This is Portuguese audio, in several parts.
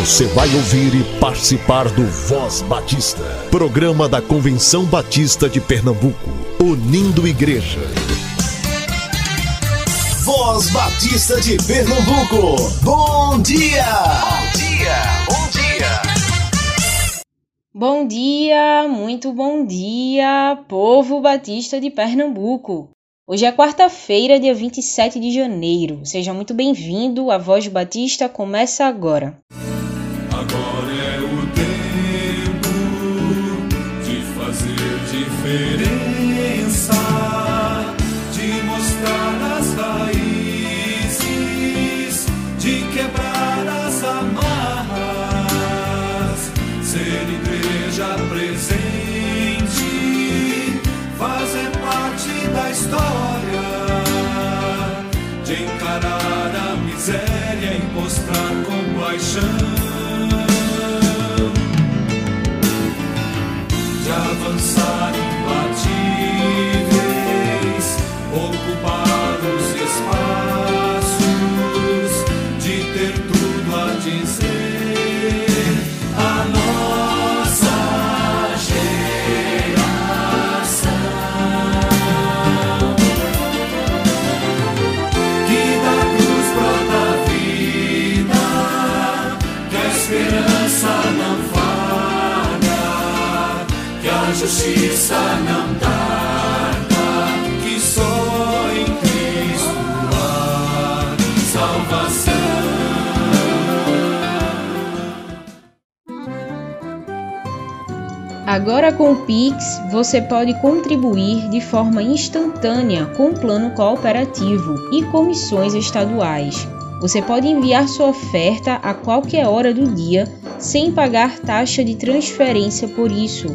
Você vai ouvir e participar do Voz Batista, programa da Convenção Batista de Pernambuco, unindo igreja. Voz Batista de Pernambuco, bom dia! Bom dia, bom dia! Bom dia, muito bom dia, povo batista de Pernambuco. Hoje é quarta-feira, dia 27 de janeiro. Seja muito bem-vindo. A Voz Batista começa agora. Agora história, de encarar a miséria e mostrar compaixão. de avançar justiça não tarda, que só em Cristo há salvação. Agora com o Pix, você pode contribuir de forma instantânea com o plano cooperativo e comissões estaduais. Você pode enviar sua oferta a qualquer hora do dia sem pagar taxa de transferência por isso.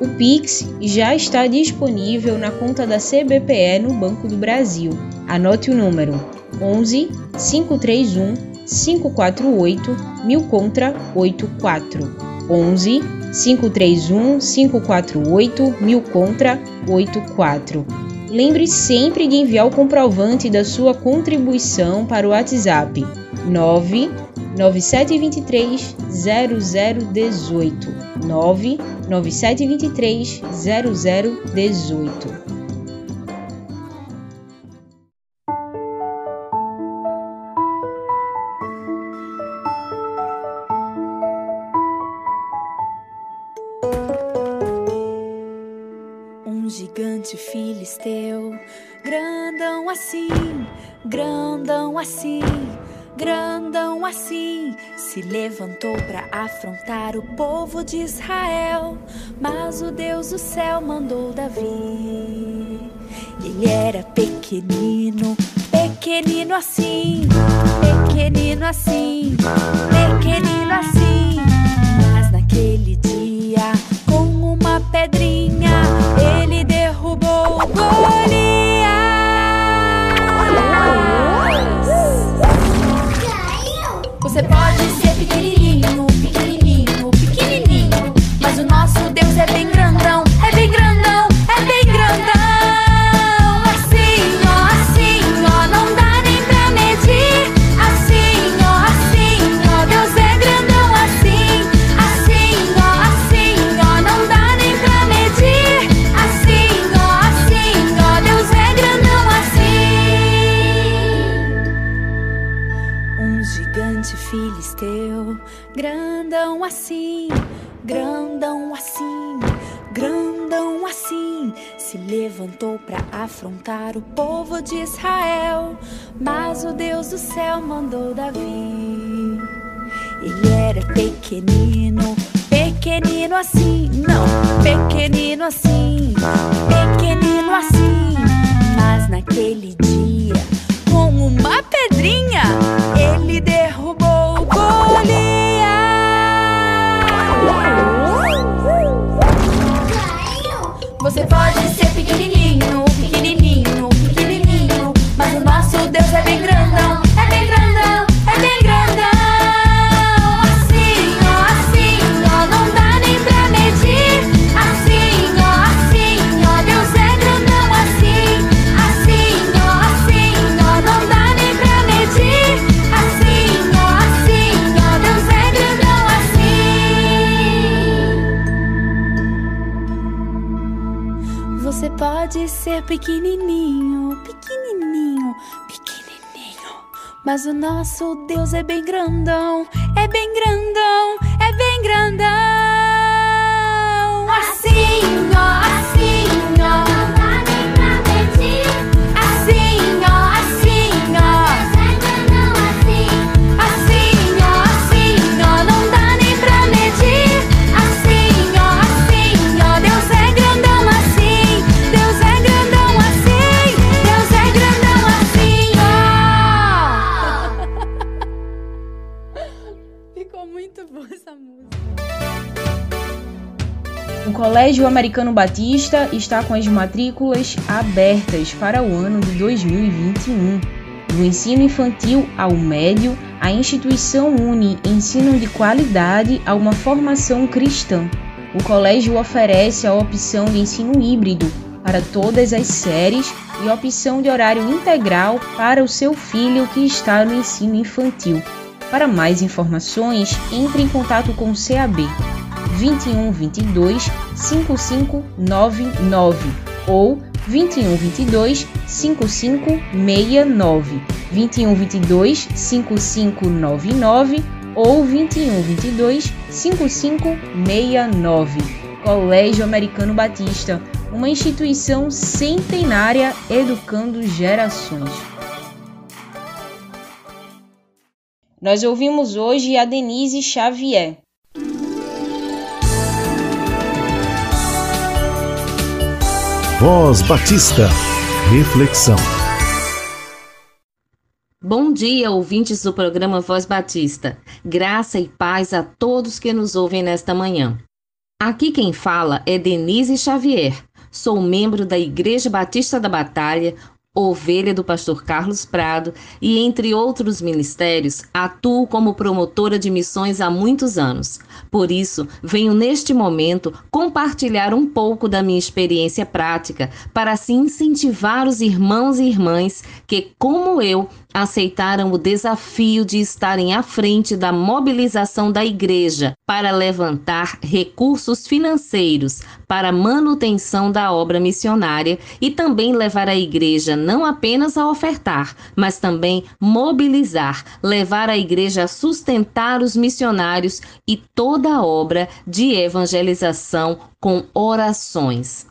O Pix já está disponível na conta da CBPE no Banco do Brasil. Anote o número 11 531 548 1000 contra 84. 11 531 548 1000 contra 84. Lembre sempre de enviar o comprovante da sua contribuição para o WhatsApp 9 9723 0018 9 9723 0018 Um gigante filisteu, grandão assim, grandão assim, grandão assim, se levantou para afrontar o povo de Israel. Mas o Deus do céu mandou Davi. Ele era pequenino, pequenino assim, pequenino assim, pequenino assim. Mas naquele dia, com uma pedrinha, afrontar o povo de Israel. Mas o Deus do céu mandou Davi. Ele era pequenino, pequenino assim, não, pequenino assim, pequenino assim. Mas naquele dia, com uma pedrinha, ele derrubou Golias. Você pode ser Mas o nosso Deus é bem grandão, é bem grandão, é bem grandão. Assim, ó, Colégio Americano Batista está com as matrículas abertas para o ano de 2021. Do ensino infantil ao médio, a instituição une ensino de qualidade a uma formação cristã. O colégio oferece a opção de ensino híbrido para todas as séries e opção de horário integral para o seu filho que está no ensino infantil. Para mais informações, entre em contato com o CAB 21 22 5599 ou 21 22 5569 21 22 5599 ou 21 22 5569 Colégio Americano Batista, uma instituição centenária educando gerações. Nós ouvimos hoje a Denise Xavier. Voz Batista. Reflexão. Bom dia, ouvintes do programa Voz Batista. Graça e paz a todos que nos ouvem nesta manhã. Aqui quem fala é Denise Xavier. Sou membro da Igreja Batista da Batalha, ovelha do pastor Carlos Prado e, entre outros ministérios, atuo como promotora de missões há muitos anos. Por isso, venho neste momento compartilhar um pouco da minha experiência prática para assim incentivar os irmãos e irmãs que, como eu, aceitaram o desafio de estarem à frente da mobilização da igreja para levantar recursos financeiros para manutenção da obra missionária e também levar a igreja não apenas a ofertar, mas também mobilizar, levar a igreja a sustentar os missionários e toda a obra de evangelização com orações.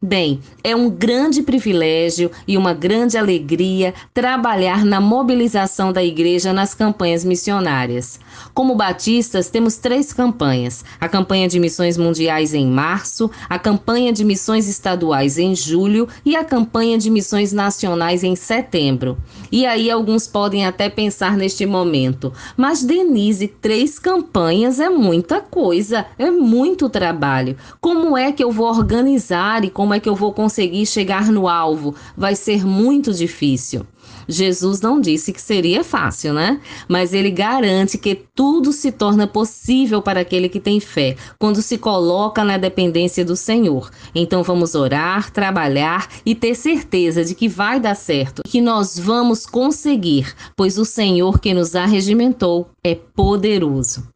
Bem, é um grande privilégio e uma grande alegria trabalhar na mobilização da igreja nas campanhas missionárias. Como batistas, temos três campanhas: a campanha de missões mundiais em março, a campanha de missões estaduais em julho e a campanha de missões nacionais em setembro. E aí alguns podem até pensar neste momento, mas Denise, três campanhas é muita coisa, é muito trabalho. Como é que eu vou organizar e como é que eu vou conseguir chegar no alvo? Vai ser muito difícil. Jesus não disse que seria fácil, né? Mas ele garante que tudo se torna possível para aquele que tem fé, quando se coloca na dependência do Senhor. Então vamos orar, trabalhar e ter certeza de que vai dar certo, que nós vamos conseguir, pois o Senhor que nos arregimentou é poderoso.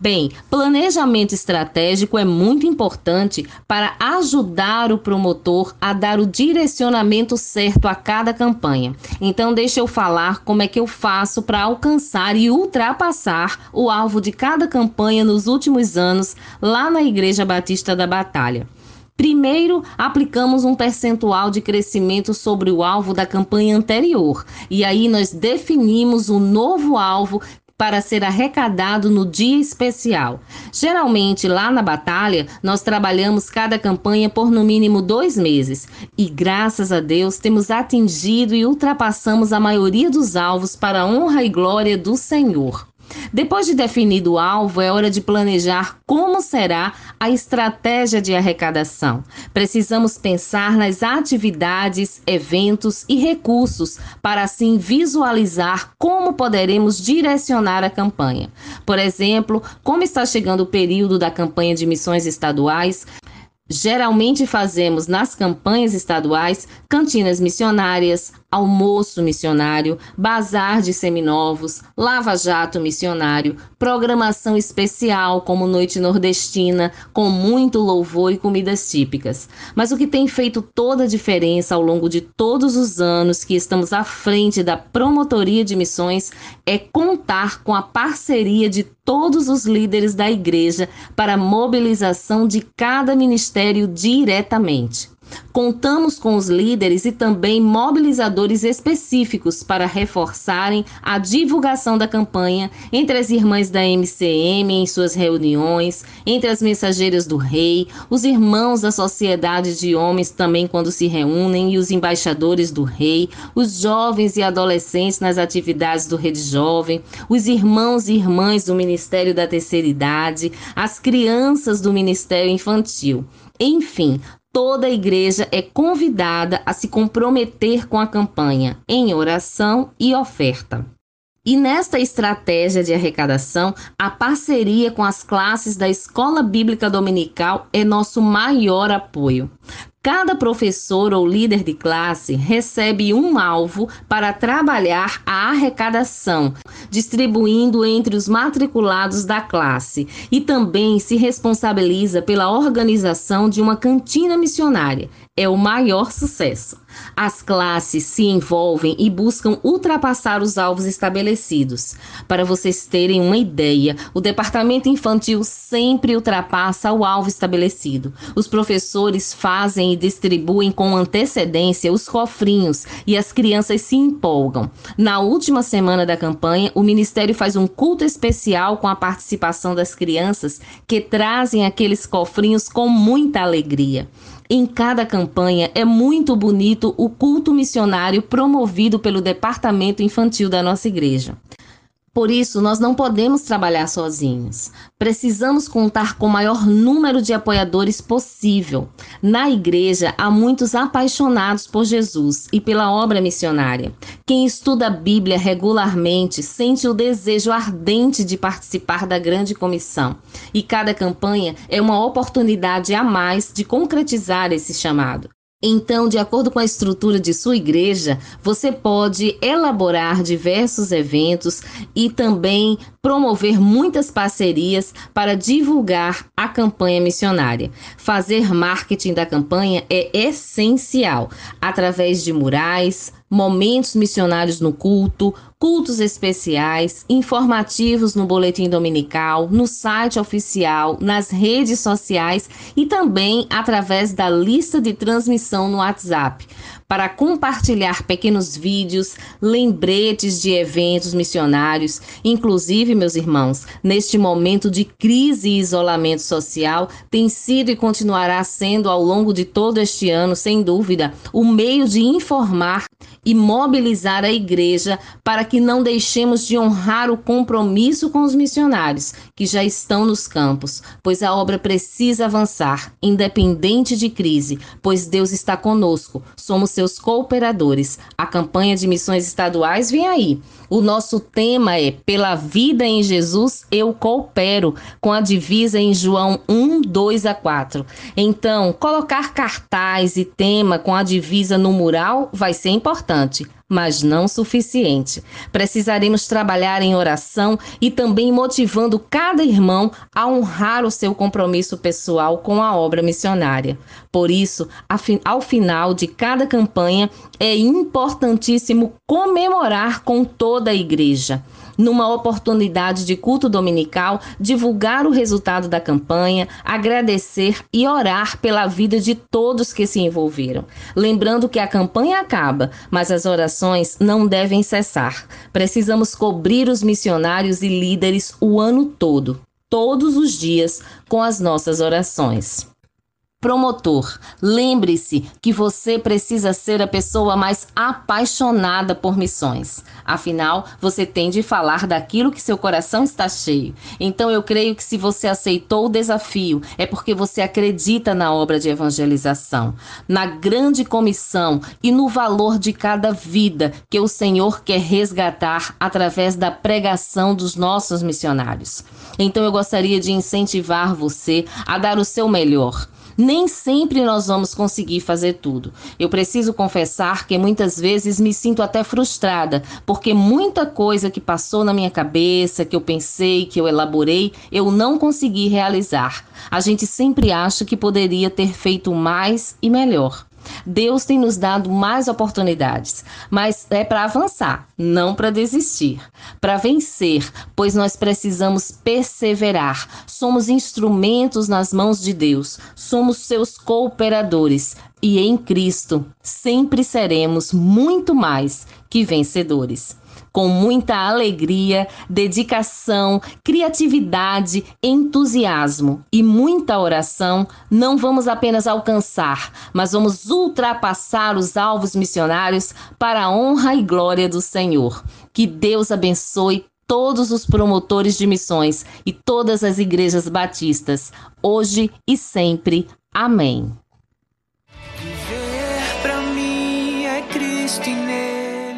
Bem, planejamento estratégico é muito importante para ajudar o promotor a dar o direcionamento certo a cada campanha. Então, deixa eu falar como é que eu faço para alcançar e ultrapassar o alvo de cada campanha nos últimos anos lá na Igreja Batista da Batalha. Primeiro, aplicamos um percentual de crescimento sobre o alvo da campanha anterior, e aí nós definimos o novo alvo para ser arrecadado no dia especial. Geralmente, lá na batalha, nós trabalhamos cada campanha por no mínimo dois meses e, graças a Deus, temos atingido e ultrapassamos a maioria dos alvos para a honra e glória do Senhor. Depois de definido o alvo, é hora de planejar como será a estratégia de arrecadação. Precisamos pensar nas atividades, eventos e recursos para assim visualizar como poderemos direcionar a campanha. Por exemplo, como está chegando o período da campanha de missões estaduais, Geralmente fazemos nas campanhas estaduais cantinas missionárias, almoço missionário, bazar de seminovos, lava-jato missionário, programação especial como Noite Nordestina, com muito louvor e comidas típicas. Mas o que tem feito toda a diferença ao longo de todos os anos que estamos à frente da promotoria de missões é contar com a parceria de todos os líderes da igreja para a mobilização de cada ministério diretamente. Contamos com os líderes e também mobilizadores específicos para reforçarem a divulgação da campanha entre as irmãs da MCM em suas reuniões, entre as mensageiras do rei, os irmãos da sociedade de homens também quando se reúnem e os embaixadores do rei, os jovens e adolescentes nas atividades do Rede Jovem, os irmãos e irmãs do Ministério da Terceira Idade, as crianças do Ministério Infantil. Enfim, toda a igreja é convidada a se comprometer com a campanha em oração e oferta. E nesta estratégia de arrecadação, a parceria com as classes da Escola Bíblica Dominical é nosso maior apoio. Cada professor ou líder de classe recebe um alvo para trabalhar a arrecadação, distribuindo entre os matriculados da classe, e também se responsabiliza pela organização de uma cantina missionária. É o maior sucesso. As classes se envolvem e buscam ultrapassar os alvos estabelecidos. Para vocês terem uma ideia, o departamento infantil sempre ultrapassa o alvo estabelecido. Os professores fazem e distribuem com antecedência os cofrinhos e as crianças se empolgam. Na última semana da campanha, o Ministério faz um culto especial com a participação das crianças que trazem aqueles cofrinhos com muita alegria. Em cada campanha é muito bonito o culto missionário promovido pelo departamento infantil da nossa igreja. Por isso, nós não podemos trabalhar sozinhos. Precisamos contar com o maior número de apoiadores possível. Na igreja, há muitos apaixonados por Jesus e pela obra missionária. Quem estuda a Bíblia regularmente sente o desejo ardente de participar da grande comissão. E cada campanha é uma oportunidade a mais de concretizar esse chamado. Então, de acordo com a estrutura de sua igreja, você pode elaborar diversos eventos e também promover muitas parcerias para divulgar a campanha missionária. Fazer marketing da campanha é essencial através de murais, momentos missionários no culto, cultos especiais, informativos no boletim dominical, no site oficial, nas redes sociais e também através da lista de transmissão no WhatsApp, para compartilhar pequenos vídeos, lembretes de eventos missionários. Inclusive, meus irmãos, neste momento de crise e isolamento social, tem sido e continuará sendo ao longo de todo este ano, sem dúvida, o meio de informar e mobilizar a igreja para que não deixemos de honrar o compromisso com os missionários que já estão nos campos, pois a obra precisa avançar, independente de crise, pois Deus está conosco, somos seus cooperadores. A campanha de missões estaduais vem aí. O nosso tema é Pela vida em Jesus eu coopero, com a divisa em João 1, 2 a 4. Então, colocar cartaz e tema com a divisa no mural vai ser importante mas não suficiente. Precisaremos trabalhar em oração e também motivando cada irmão a honrar o seu compromisso pessoal com a obra missionária. Por isso, ao final de cada campanha, é importantíssimo comemorar com toda a igreja numa oportunidade de culto dominical, divulgar o resultado da campanha, agradecer e orar pela vida de todos que se envolveram. Lembrando que a campanha acaba, mas as orações não devem cessar. Precisamos cobrir os missionários e líderes o ano todo, todos os dias, com as nossas orações. Promotor, lembre-se que você precisa ser a pessoa mais apaixonada por missões. Afinal, você tem de falar daquilo que seu coração está cheio. Então eu creio que se você aceitou o desafio, é porque você acredita na obra de evangelização, na grande comissão e no valor de cada vida que o Senhor quer resgatar através da pregação dos nossos missionários. Então eu gostaria de incentivar você a dar o seu melhor Nem sempre nós vamos conseguir fazer tudo. Eu preciso confessar que muitas vezes me sinto até frustrada, porque muita coisa que passou na minha cabeça, que eu pensei, que eu elaborei, eu não consegui realizar. A gente sempre acha que poderia ter feito mais e melhor. Deus tem nos dado mais oportunidades, mas é para avançar, não para desistir, para vencer, pois nós precisamos perseverar. Somos instrumentos nas mãos de Deus, somos seus cooperadores. E em Cristo sempre seremos muito mais que vencedores com muita alegria, dedicação, criatividade, entusiasmo e muita oração, não vamos apenas alcançar, mas vamos ultrapassar os alvos missionários para a honra e glória do Senhor. Que Deus abençoe todos os promotores de missões e todas as igrejas batistas, hoje e sempre. Amém.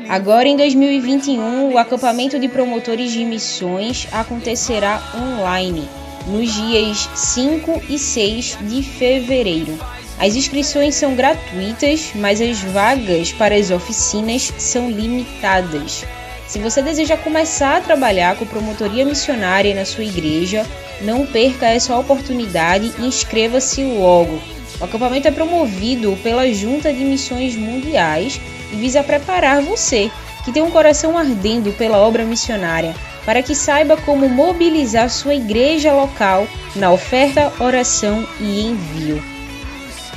Agora em 2021, o acampamento de promotores de missões acontecerá online nos dias 5 e 6 de fevereiro. As inscrições são gratuitas, mas as vagas para as oficinas são limitadas. Se você deseja começar a trabalhar com promotoria missionária na sua igreja, não perca essa oportunidade e inscreva-se logo. O acampamento é promovido pela Junta de Missões Mundiais visa preparar você, que tem um coração ardendo pela obra missionária, para que saiba como mobilizar sua igreja local na oferta, oração e envio.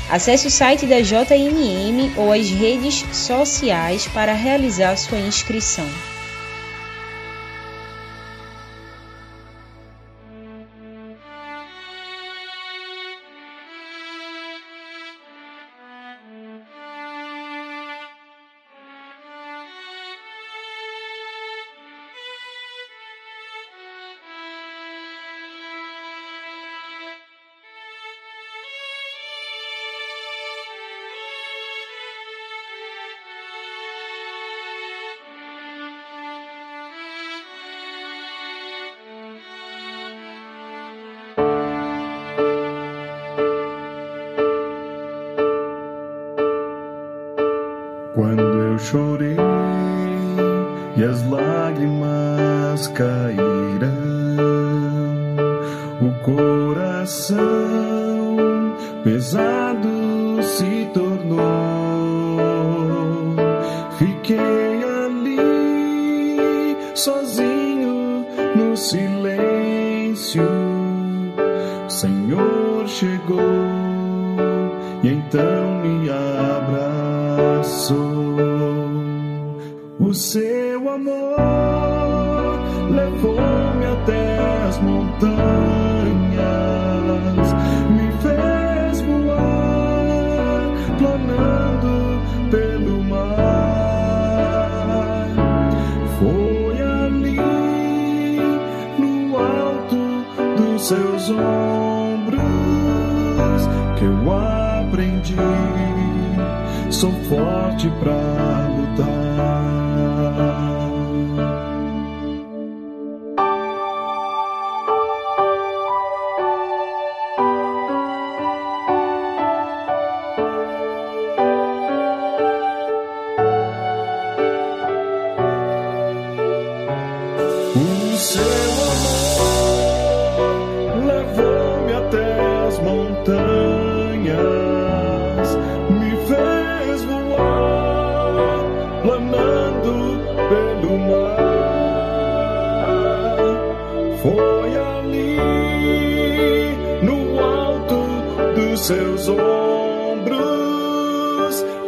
Acesse o site da JMM ou as redes sociais para realizar sua inscrição. Montanhas, me fez voar, planando pelo mar. Foi ali, no alto dos seus ombros, que eu aprendi. Sou forte pra lutar.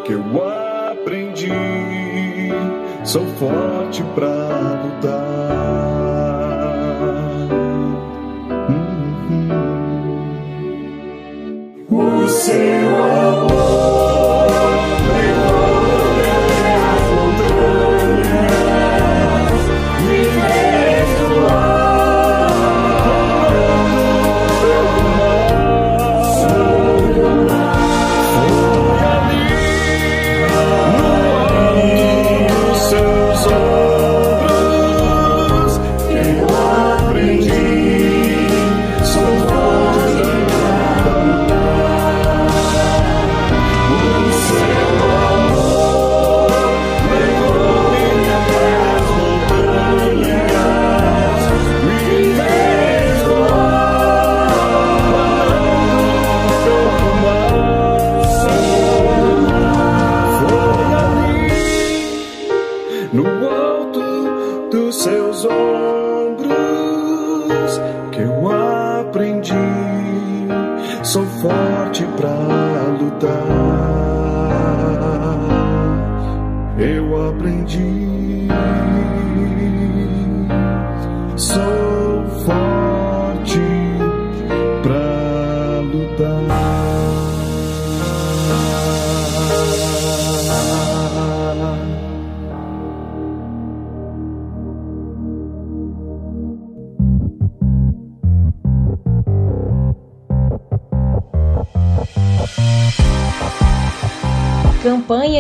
Que eu aprendi. Sou forte pra lutar. O seu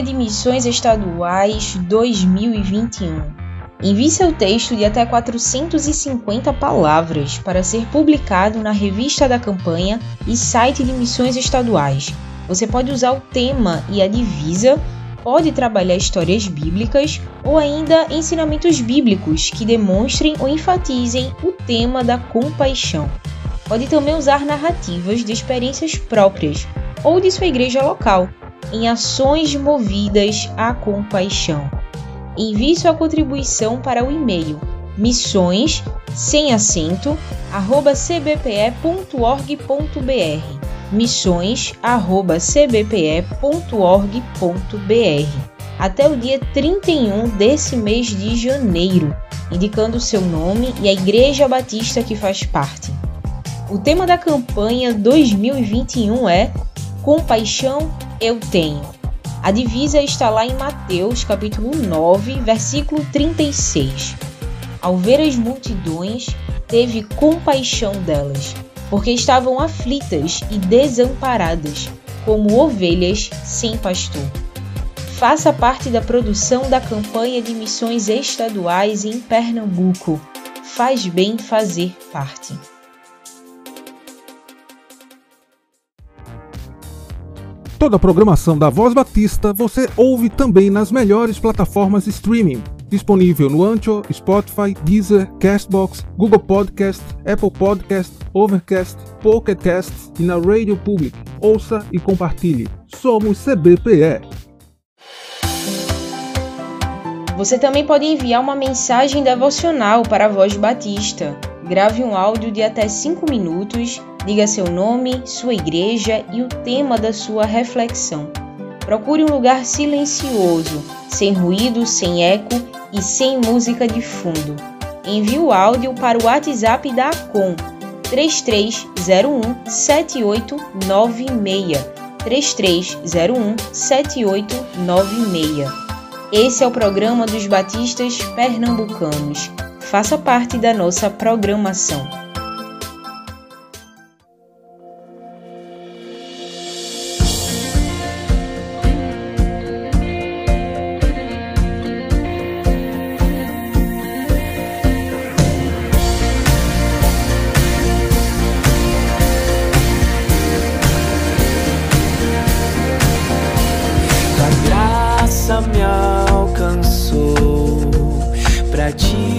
de Missões Estaduais 2021. Envie seu texto de até 450 palavras para ser publicado na revista da campanha e site de missões estaduais. Você pode usar o tema e a divisa, pode trabalhar histórias bíblicas ou ainda ensinamentos bíblicos que demonstrem ou enfatizem o tema da compaixão. Pode também usar narrativas de experiências próprias ou de sua igreja local, em ações movidas à compaixão. Envie sua contribuição para o e-mail missões sem acento arroba cbpe.org.br missões arroba cbpe.org.br até o dia 31 desse mês de janeiro, indicando seu nome e a Igreja Batista que faz parte. O tema da campanha 2021 é Compaixão eu tenho. A divisa está lá em Mateus, capítulo 9, versículo 36. Ao ver as multidões, teve compaixão delas, porque estavam aflitas e desamparadas, como ovelhas sem pastor. Faça parte da produção da campanha de missões estaduais em Pernambuco. Faz bem fazer parte. Toda a programação da Voz Batista você ouve também nas melhores plataformas de streaming. Disponível no Ancho, Spotify, Deezer, Castbox, Google Podcast, Apple Podcast, Overcast, Pocket Cast e na Rádio Public. Ouça e compartilhe. Somos CBPE. Você também pode enviar uma mensagem devocional para a Voz Batista. Grave um áudio de até 5 minutos, diga seu nome, sua igreja e o tema da sua reflexão. Procure um lugar silencioso, sem ruído, sem eco e sem música de fundo. Envie o áudio para o WhatsApp da ACOM 3301 7896 3301 7896. Esse é o programa dos Batistas Pernambucanos. Faça parte da nossa programação. Graça me alcançou, pra ti